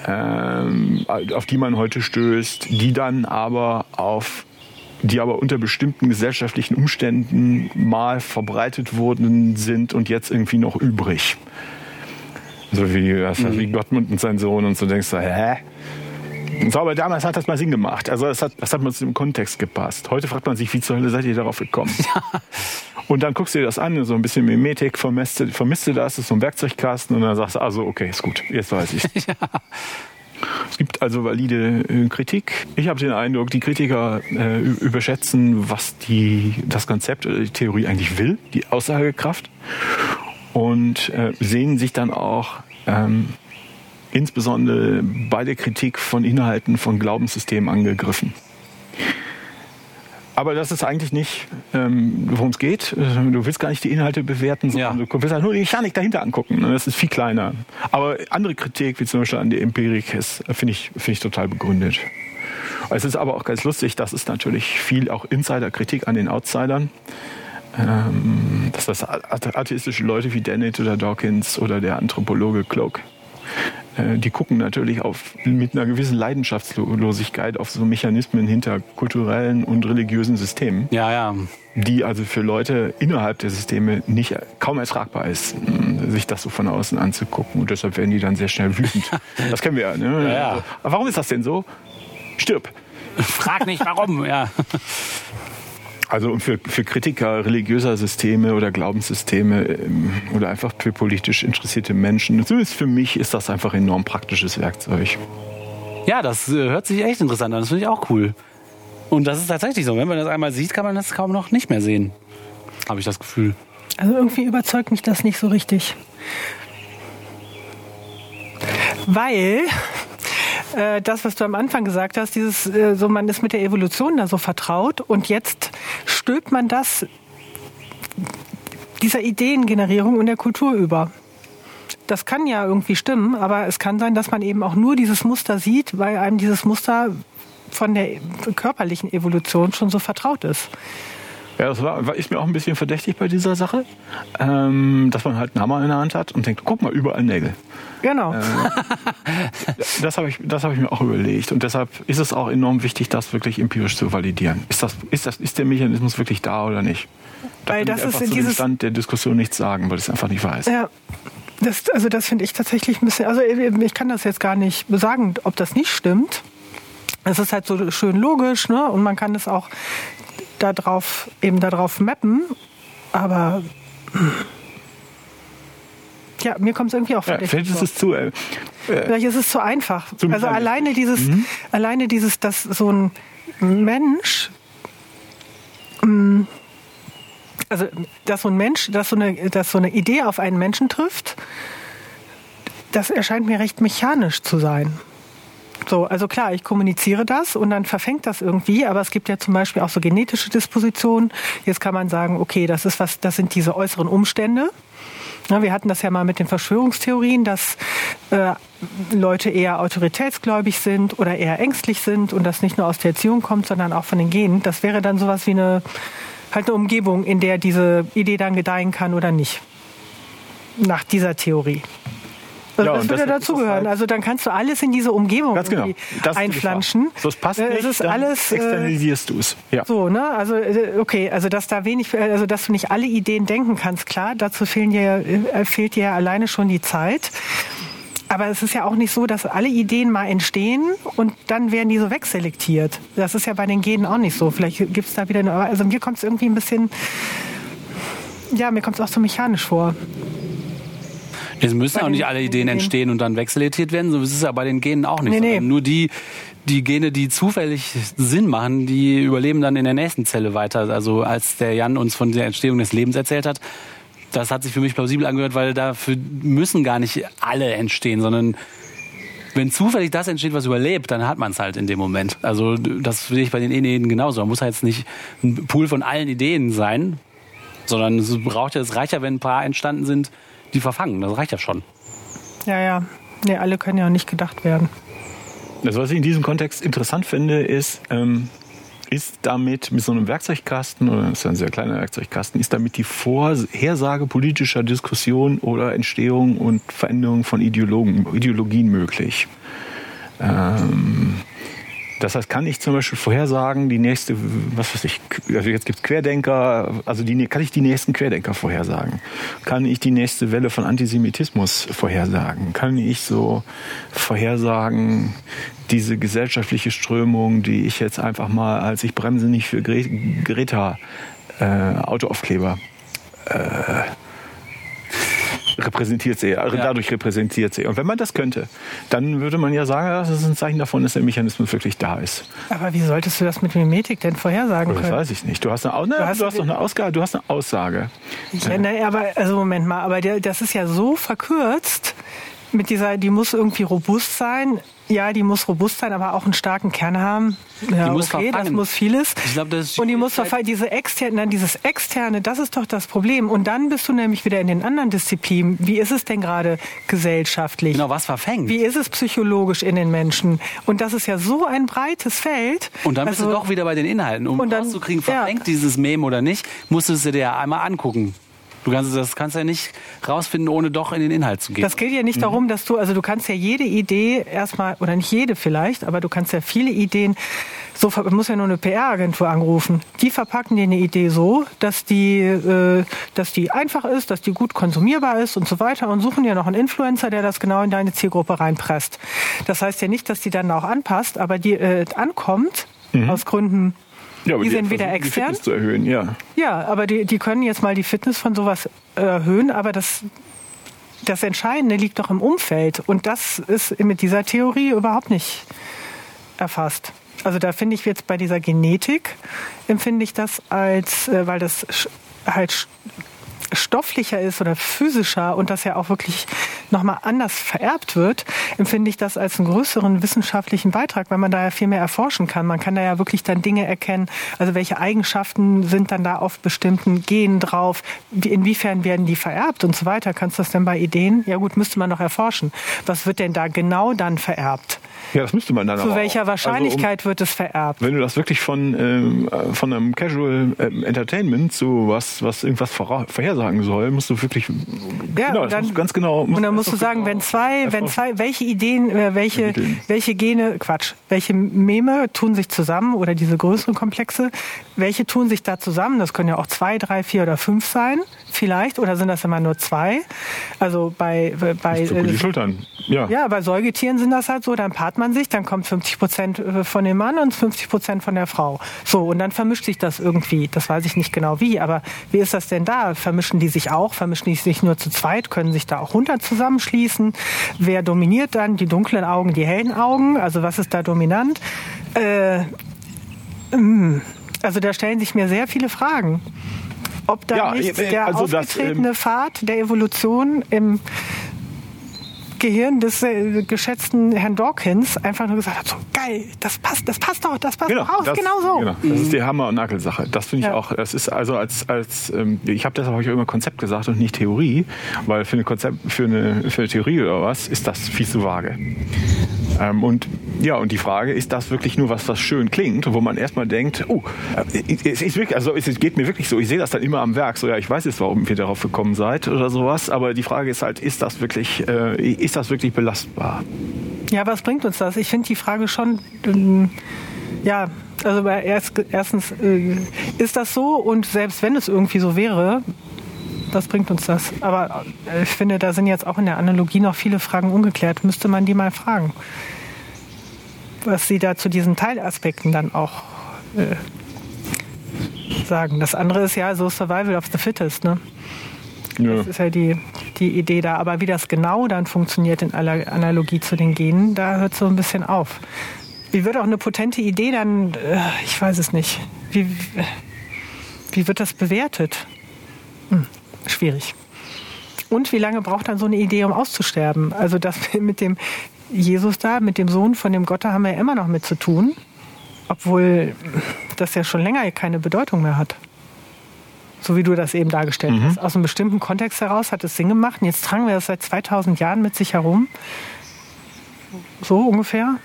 ähm, auf die man heute stößt, die dann aber auf die aber unter bestimmten gesellschaftlichen Umständen mal verbreitet worden sind und jetzt irgendwie noch übrig. So wie, weiß, wie Gottmund und sein Sohn und so denkst du, hä? So, aber damals hat das mal Sinn gemacht. Also das hat, das hat mal zu dem Kontext gepasst. Heute fragt man sich, wie zur Hölle seid ihr darauf gekommen? Und dann guckst du dir das an, so ein bisschen Mimetik, vermisst, du- vermisst du das, das ist so ein Werkzeugkasten und dann sagst du, also okay, ist gut, jetzt weiß ich. Es gibt also valide äh, Kritik. Ich habe den Eindruck, die Kritiker äh, überschätzen, was die, das Konzept oder die Theorie eigentlich will, die Aussagekraft. Und äh, sehen sich dann auch ähm, insbesondere bei der Kritik von Inhalten von Glaubenssystemen angegriffen. Aber das ist eigentlich nicht, ähm, worum es geht. Du willst gar nicht die Inhalte bewerten, sondern Ja. du willst halt nur die Mechanik dahinter angucken. Ne? Das ist viel kleiner. Aber andere Kritik, wie zum Beispiel an der Empirik, ist, finde ich, finde ich total begründet. Es ist aber auch ganz lustig, dass es natürlich viel auch Insider-Kritik an den Outsidern. Ähm, dass das athe- atheistische Leute wie Dennett oder Dawkins oder der Anthropologe Cloak, äh, die gucken natürlich auf, mit einer gewissen Leidenschaftslosigkeit auf so Mechanismen hinter kulturellen und religiösen Systemen Ja, ja. die also für Leute innerhalb der Systeme nicht kaum ertragbar ist, mh, sich das so von außen anzugucken. Und deshalb werden die dann sehr schnell wütend. Das kennen wir ja. Ne? Ja, ja. Warum ist das denn so? Stirb. Frag nicht warum, ja. Also und für, für Kritiker religiöser Systeme oder Glaubenssysteme ähm, oder einfach für politisch interessierte Menschen, zumindest für mich ist das einfach ein enorm praktisches Werkzeug. Ja, das äh, hört sich echt interessant an. Das finde ich auch cool. Und das ist tatsächlich so. Wenn man das einmal sieht, kann man das kaum noch nicht mehr sehen. habe ich das Gefühl. Also irgendwie überzeugt mich das nicht so richtig. Weil äh, das, was du am Anfang gesagt hast, dieses, äh, so man ist mit der Evolution da so vertraut und jetzt stülpt man das dieser Ideengenerierung in der Kultur über. Das kann ja irgendwie stimmen, aber es kann sein, dass man eben auch nur dieses Muster sieht, weil einem dieses Muster von der körperlichen Evolution schon so vertraut ist. Ja, das war, ist mir auch ein bisschen verdächtig bei dieser Sache, ähm, dass man halt einen Hammer in der Hand hat und denkt, guck mal, überall Nägel. Genau. Äh, das habe ich, das hab ich mir auch überlegt. Und deshalb ist es auch enorm wichtig, das wirklich empirisch zu validieren. Ist, das, ist, das, ist der Mechanismus wirklich da oder nicht? Da weil kann das ist zu dieses Stand der Diskussion nichts sagen, weil ich es einfach nicht weiß. Ja. Das, also das finde ich tatsächlich ein bisschen, also ich kann das jetzt gar nicht sagen, ob das nicht stimmt. Es ist halt so schön logisch, ne? Und man kann es auch darauf eben darauf mappen, aber ja, mir kommt es irgendwie auch ja, Vielleicht ist es zu. Äh, äh, vielleicht ist es zu einfach. also alleine dieses, mhm. alleine dieses, dass so ein Mensch, mm, also dass so ein Mensch, dass so eine, dass so eine Idee auf einen Menschen trifft, das erscheint mir recht mechanisch zu sein. So, also klar, ich kommuniziere das und dann verfängt das irgendwie, aber es gibt ja zum Beispiel auch so genetische Dispositionen. Jetzt kann man sagen, okay, das ist was, das sind diese äußeren Umstände. Ja, wir hatten das ja mal mit den Verschwörungstheorien, dass äh, Leute eher autoritätsgläubig sind oder eher ängstlich sind und das nicht nur aus der Erziehung kommt, sondern auch von den Genen. Das wäre dann sowas wie eine, halt eine Umgebung, in der diese Idee dann gedeihen kann oder nicht. Nach dieser Theorie. Ja, das würde dazugehören. Halt also dann kannst du alles in diese Umgebung genau. das einflanschen. So, es passt nicht, ist alles, äh, externalisierst du es. Ja. So, ne? Also äh, okay, also dass da wenig, also dass du nicht alle Ideen denken kannst, klar. Dazu fehlen dir, äh, fehlt dir ja alleine schon die Zeit. Aber es ist ja auch nicht so, dass alle Ideen mal entstehen und dann werden die so wegselektiert. Das ist ja bei den Genen auch nicht so. Vielleicht gibt es da wieder eine, also mir kommt es irgendwie ein bisschen, ja, mir kommt es auch so mechanisch vor. Es müssen auch nicht alle Ideen entstehen und dann wegselektiert werden, so ist es ja bei den Genen auch nicht. Nee, nee. Nur die, die Gene, die zufällig Sinn machen, die überleben dann in der nächsten Zelle weiter. Also als der Jan uns von der Entstehung des Lebens erzählt hat, das hat sich für mich plausibel angehört, weil dafür müssen gar nicht alle entstehen, sondern wenn zufällig das entsteht, was überlebt, dann hat man es halt in dem Moment. Also das sehe ich bei den Ideen genauso. Man muss halt jetzt nicht ein Pool von allen Ideen sein, sondern es braucht ja, es reicht ja, wenn ein paar entstanden sind, die verfangen. Das reicht ja schon. Ja, ja. Nee, alle können ja auch nicht gedacht werden. Das, was ich in diesem Kontext interessant finde, ist, ähm, ist damit mit so einem Werkzeugkasten, oder das ist ja ein sehr kleiner Werkzeugkasten, ist damit die Vorhersage politischer Diskussion oder Entstehung und Veränderung von Ideologen, Ideologien möglich. Ähm, das heißt, kann ich zum Beispiel vorhersagen, die nächste, was weiß ich, also jetzt gibt es Querdenker, also die, kann ich die nächsten Querdenker vorhersagen? Kann ich die nächste Welle von Antisemitismus vorhersagen? Kann ich so vorhersagen, diese gesellschaftliche Strömung, die ich jetzt einfach mal als ich bremse nicht für Greta äh, Autoaufkleber äh, repräsentiert sehe, also ja. dadurch repräsentiert sehe. Und wenn man das könnte, dann würde man ja sagen, das ist ein Zeichen davon, dass der Mechanismus wirklich da ist. Aber wie solltest du das mit Mimetik denn vorhersagen können? Das weiß ich nicht. Du hast, eine, ne, du hast, du hast doch eine Ausgabe, du hast eine Aussage. Ja, ne, aber also Moment mal, aber das ist ja so verkürzt mit dieser, die muss irgendwie robust sein. Ja, die muss robust sein, aber auch einen starken Kern haben. Ja, die muss okay, verfangen. das muss vieles. Ich glaube, das ist und die muss verfangen. Diese externe, dann dieses externe, das ist doch das Problem. Und dann bist du nämlich wieder in den anderen Disziplinen. Wie ist es denn gerade gesellschaftlich? Genau, was verfängt? Wie ist es psychologisch in den Menschen? Und das ist ja so ein breites Feld. Und dann bist also, du doch wieder bei den Inhalten. Um rauszukriegen, verfängt ja. dieses Mem oder nicht, musstest du dir ja einmal angucken. Du kannst das kannst ja nicht rausfinden, ohne doch in den Inhalt zu gehen. Das geht ja nicht mhm. darum, dass du, also du kannst ja jede Idee erstmal, oder nicht jede vielleicht, aber du kannst ja viele Ideen, so muss ja nur eine PR-Agentur anrufen. Die verpacken dir eine Idee so, dass die, äh, dass die einfach ist, dass die gut konsumierbar ist und so weiter und suchen dir noch einen Influencer, der das genau in deine Zielgruppe reinpresst. Das heißt ja nicht, dass die dann auch anpasst, aber die äh, ankommt mhm. aus Gründen ja, die, die sind wieder extern. Die Fitness zu erhöhen, ja. Ja, aber die, die können jetzt mal die Fitness von sowas erhöhen, aber das, das Entscheidende liegt doch im Umfeld. Und das ist mit dieser Theorie überhaupt nicht erfasst. Also da finde ich jetzt bei dieser Genetik, empfinde ich das als, äh, weil das halt stofflicher ist oder physischer und das ja auch wirklich nochmal anders vererbt wird, empfinde ich das als einen größeren wissenschaftlichen Beitrag, weil man da ja viel mehr erforschen kann. Man kann da ja wirklich dann Dinge erkennen, also welche Eigenschaften sind dann da auf bestimmten Genen drauf, inwiefern werden die vererbt und so weiter. Kannst du das denn bei Ideen? Ja gut, müsste man noch erforschen. Was wird denn da genau dann vererbt? Ja, das müsste man dann Zu welcher Wahrscheinlichkeit also, um, wird es vererbt? Wenn du das wirklich von, ähm, von einem Casual ähm, Entertainment zu was, was irgendwas vorhersagen soll, musst du wirklich ja, genau, dann, ganz genau. Und dann musst du sagen, wenn zwei, wenn zwei, welche Ideen, äh, welche, welche Gene, Quatsch, welche Meme tun sich zusammen oder diese größeren Komplexe, welche tun sich da zusammen? Das können ja auch zwei, drei, vier oder fünf sein, vielleicht, oder sind das immer nur zwei? Also bei, bei, bei die Schultern. Ja. ja, bei Säugetieren sind das halt so, dann paart man sich, dann kommt 50 Prozent äh, von dem Mann und 50 Prozent von der Frau. So, und dann vermischt sich das irgendwie. Das weiß ich nicht genau wie, aber wie ist das denn da? Vermischen die sich auch? Vermischen die sich nur zu zweit? Können sich da auch runter zusammenschließen? Wer dominiert dann? Die dunklen Augen, die hellen Augen? Also was ist da dominant? Äh, mm, also da stellen sich mir sehr viele Fragen ob da ja, nicht äh, der also aufgetretene das, ähm, Pfad der Evolution im Gehirn des äh, geschätzten Herrn Dawkins einfach nur gesagt hat, so geil, das passt, das passt doch, das passt genau, doch aus, genau so. Genau. Das ist die Hammer- und Nagelsache. Das finde ich ja. auch, das ist also als, als ähm, ich habe deshalb auch immer Konzept gesagt und nicht Theorie, weil für eine Konzept, für eine, für eine Theorie oder was ist das viel zu vage. Ähm, und ja, und die Frage, ist das wirklich nur was, was schön klingt, wo man erstmal denkt, oh, äh, es ist wirklich, also es geht mir wirklich so, ich sehe das dann immer am Werk, so ja, ich weiß jetzt, warum ihr darauf gekommen seid oder sowas, aber die Frage ist halt, ist das wirklich, äh, ist das wirklich belastbar? Ja, was bringt uns das? Ich finde die Frage schon, ähm, ja, also erst, erstens äh, ist das so und selbst wenn es irgendwie so wäre, was bringt uns das? Aber äh, ich finde, da sind jetzt auch in der Analogie noch viele Fragen ungeklärt. Müsste man die mal fragen, was sie da zu diesen Teilaspekten dann auch äh, sagen. Das andere ist ja so Survival of the Fittest. Ne? Ja. Das ist ja die, die Idee da. Aber wie das genau dann funktioniert in aller Analogie zu den Genen, da hört so ein bisschen auf. Wie wird auch eine potente Idee dann, äh, ich weiß es nicht, wie, wie wird das bewertet? Hm, schwierig. Und wie lange braucht dann so eine Idee, um auszusterben? Also das mit dem Jesus da, mit dem Sohn von dem Gott, da haben wir ja immer noch mit zu tun, obwohl das ja schon länger keine Bedeutung mehr hat so wie du das eben dargestellt mhm. hast. Aus einem bestimmten Kontext heraus hat es Sinn gemacht. Und jetzt tragen wir das seit 2000 Jahren mit sich herum. So ungefähr?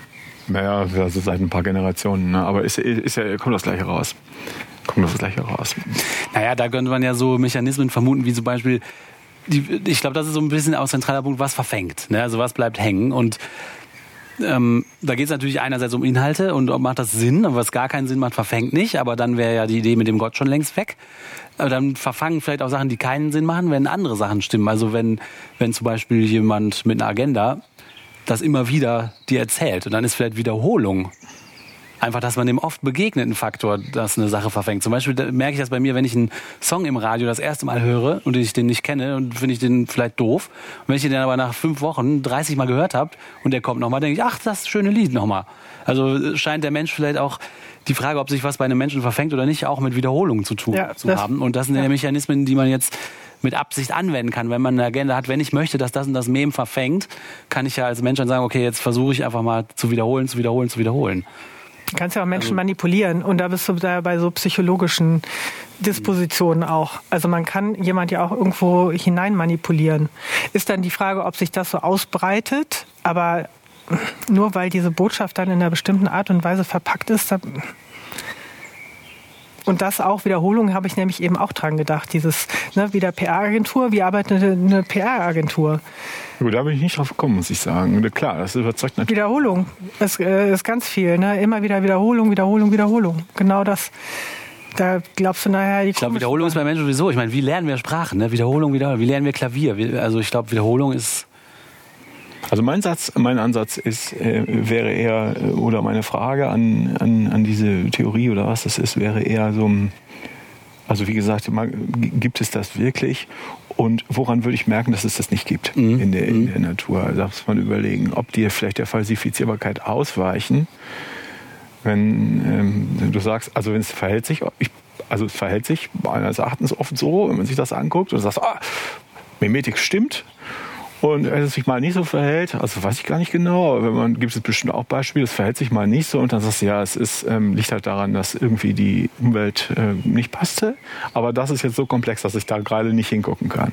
Naja, also seit ein paar Generationen. Ne? Aber ist, ist ja, kommt das Gleiche raus. Kommt das Gleiche raus. Naja, da könnte man ja so Mechanismen vermuten, wie zum Beispiel, die, ich glaube, das ist so ein bisschen aus zentraler Punkt, was verfängt. Ne? Also was bleibt hängen. Und ähm, da geht es natürlich einerseits um Inhalte und macht das Sinn, und was gar keinen Sinn macht, verfängt nicht, aber dann wäre ja die Idee mit dem Gott schon längst weg. Aber dann verfangen vielleicht auch Sachen, die keinen Sinn machen, wenn andere Sachen stimmen. Also wenn, wenn zum Beispiel jemand mit einer Agenda das immer wieder dir erzählt und dann ist vielleicht Wiederholung einfach, dass man dem oft begegneten Faktor, dass eine Sache verfängt. Zum Beispiel merke ich das bei mir, wenn ich einen Song im Radio das erste Mal höre und ich den nicht kenne und finde ich den vielleicht doof. Und wenn ich den aber nach fünf Wochen 30 Mal gehört habe und der kommt nochmal, denke ich, ach, das schöne Lied nochmal. Also scheint der Mensch vielleicht auch die Frage, ob sich was bei einem Menschen verfängt oder nicht, auch mit Wiederholungen zu tun ja, zu haben. Und das sind ja Mechanismen, die man jetzt mit Absicht anwenden kann. Wenn man eine Agenda hat, wenn ich möchte, dass das und das Mem verfängt, kann ich ja als Mensch dann sagen, okay, jetzt versuche ich einfach mal zu wiederholen, zu wiederholen, zu wiederholen. Du kannst ja auch Menschen also, manipulieren und da bist du da bei so psychologischen Dispositionen auch. Also man kann jemand ja auch irgendwo hinein manipulieren. Ist dann die Frage, ob sich das so ausbreitet, aber nur weil diese Botschaft dann in einer bestimmten Art und Weise verpackt ist, und das auch, Wiederholung habe ich nämlich eben auch dran gedacht. Dieses, ne, wieder PR-Agentur, wie arbeitet eine, eine PR-Agentur? Gut, da bin ich nicht drauf gekommen, muss ich sagen. Klar, das überzeugt natürlich. Wiederholung ist, äh, ist ganz viel. Ne? Immer wieder Wiederholung, Wiederholung, Wiederholung. Genau das. Da glaubst du nachher, die Ich glaube, Wiederholung ist bei Menschen sowieso. Ich meine, wie lernen wir Sprachen? Ne? Wiederholung, Wiederholung. Wie lernen wir Klavier? Also ich glaube, Wiederholung ist also mein Satz, mein Ansatz ist, äh, wäre eher, äh, oder meine Frage an, an, an diese Theorie oder was das ist, wäre eher so, also wie gesagt, gibt es das wirklich? Und woran würde ich merken, dass es das nicht gibt mhm. in, der, in mhm. der Natur? Also darf man überlegen, ob die vielleicht der Falsifizierbarkeit ausweichen, wenn ähm, du sagst, also wenn es verhält sich, ich also es verhält sich meines Erachtens oft so, wenn man sich das anguckt und sagt, ah, Mimetik stimmt. Und wenn es sich mal nicht so verhält, also weiß ich gar nicht genau, wenn man gibt es bestimmt auch Beispiele, es verhält sich mal nicht so und dann sagst du, ja, es ist, ähm, liegt halt daran, dass irgendwie die Umwelt äh, nicht passte. Aber das ist jetzt so komplex, dass ich da gerade nicht hingucken kann.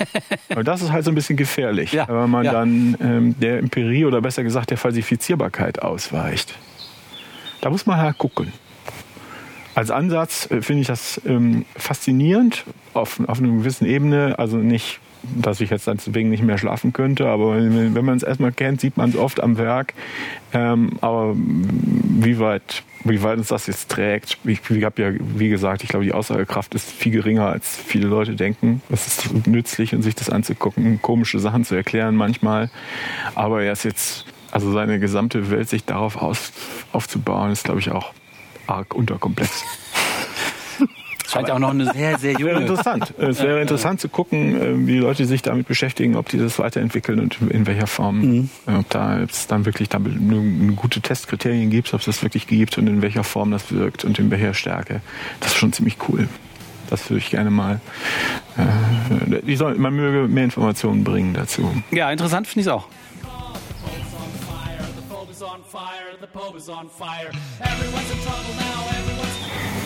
und das ist halt so ein bisschen gefährlich, Ja, wenn man ja. dann ähm, der Empirie oder besser gesagt der Falsifizierbarkeit ausweicht. Da muss man halt gucken. Als Ansatz äh, finde ich das ähm, faszinierend auf, auf einer gewissen Ebene. Also nicht, dass ich jetzt deswegen nicht mehr schlafen könnte, aber wenn, man es erstmal kennt, sieht man es oft am Werk. Ähm, aber wie weit, wie weit uns das jetzt trägt, ich, ich habe ja, wie gesagt, ich glaube, die Aussagekraft ist viel geringer, als viele Leute denken. Es ist nützlich, um sich das anzugucken, komische Sachen zu erklären manchmal. Aber er ist jetzt, also seine gesamte Welt sich darauf aus, aufzubauen, ist, glaube ich, auch arg unterkomplex. Scheint ja auch noch eine sehr, sehr Wäre junge. interessant. Es wäre interessant zu gucken, äh, wie Leute sich damit beschäftigen, ob die das weiterentwickeln und in welcher Form. Äh, Ob da es dann wirklich da eine, eine gute Testkriterien gibt, ob es das wirklich gibt und in welcher Form das wirkt und in welcher Stärke. Das ist schon ziemlich cool. Das würde ich gerne mal. Äh, soll, man möge mehr Informationen bringen dazu. Ja, interessant finde ich es auch.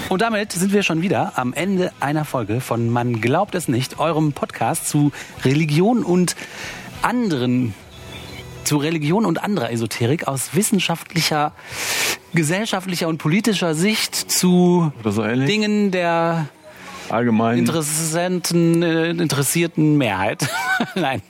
Und damit sind wir schon wieder am Ende einer Folge von Man glaubt es nicht, eurem Podcast zu Religion und anderen zu Religion und anderer Esoterik aus wissenschaftlicher, gesellschaftlicher und politischer Sicht zu so. Dingen der Allgemein. äh, interessierten Mehrheit. Nein.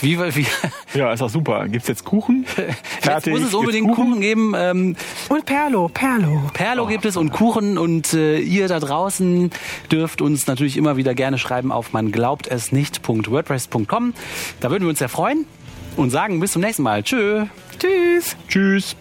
Wie, wie, Ja, ist auch super. Gibt's jetzt Kuchen? jetzt muss es unbedingt Kuchen geben. Ähm, Und Perlo, Perlo. Perlo gibt es und Kuchen und äh, ihr da draußen dürft uns natürlich immer wieder gerne schreiben auf man glaubt es nicht.wordpress.com. Da würden wir uns sehr freuen und sagen bis zum nächsten Mal. Tschö. Tschüss. Tschüss.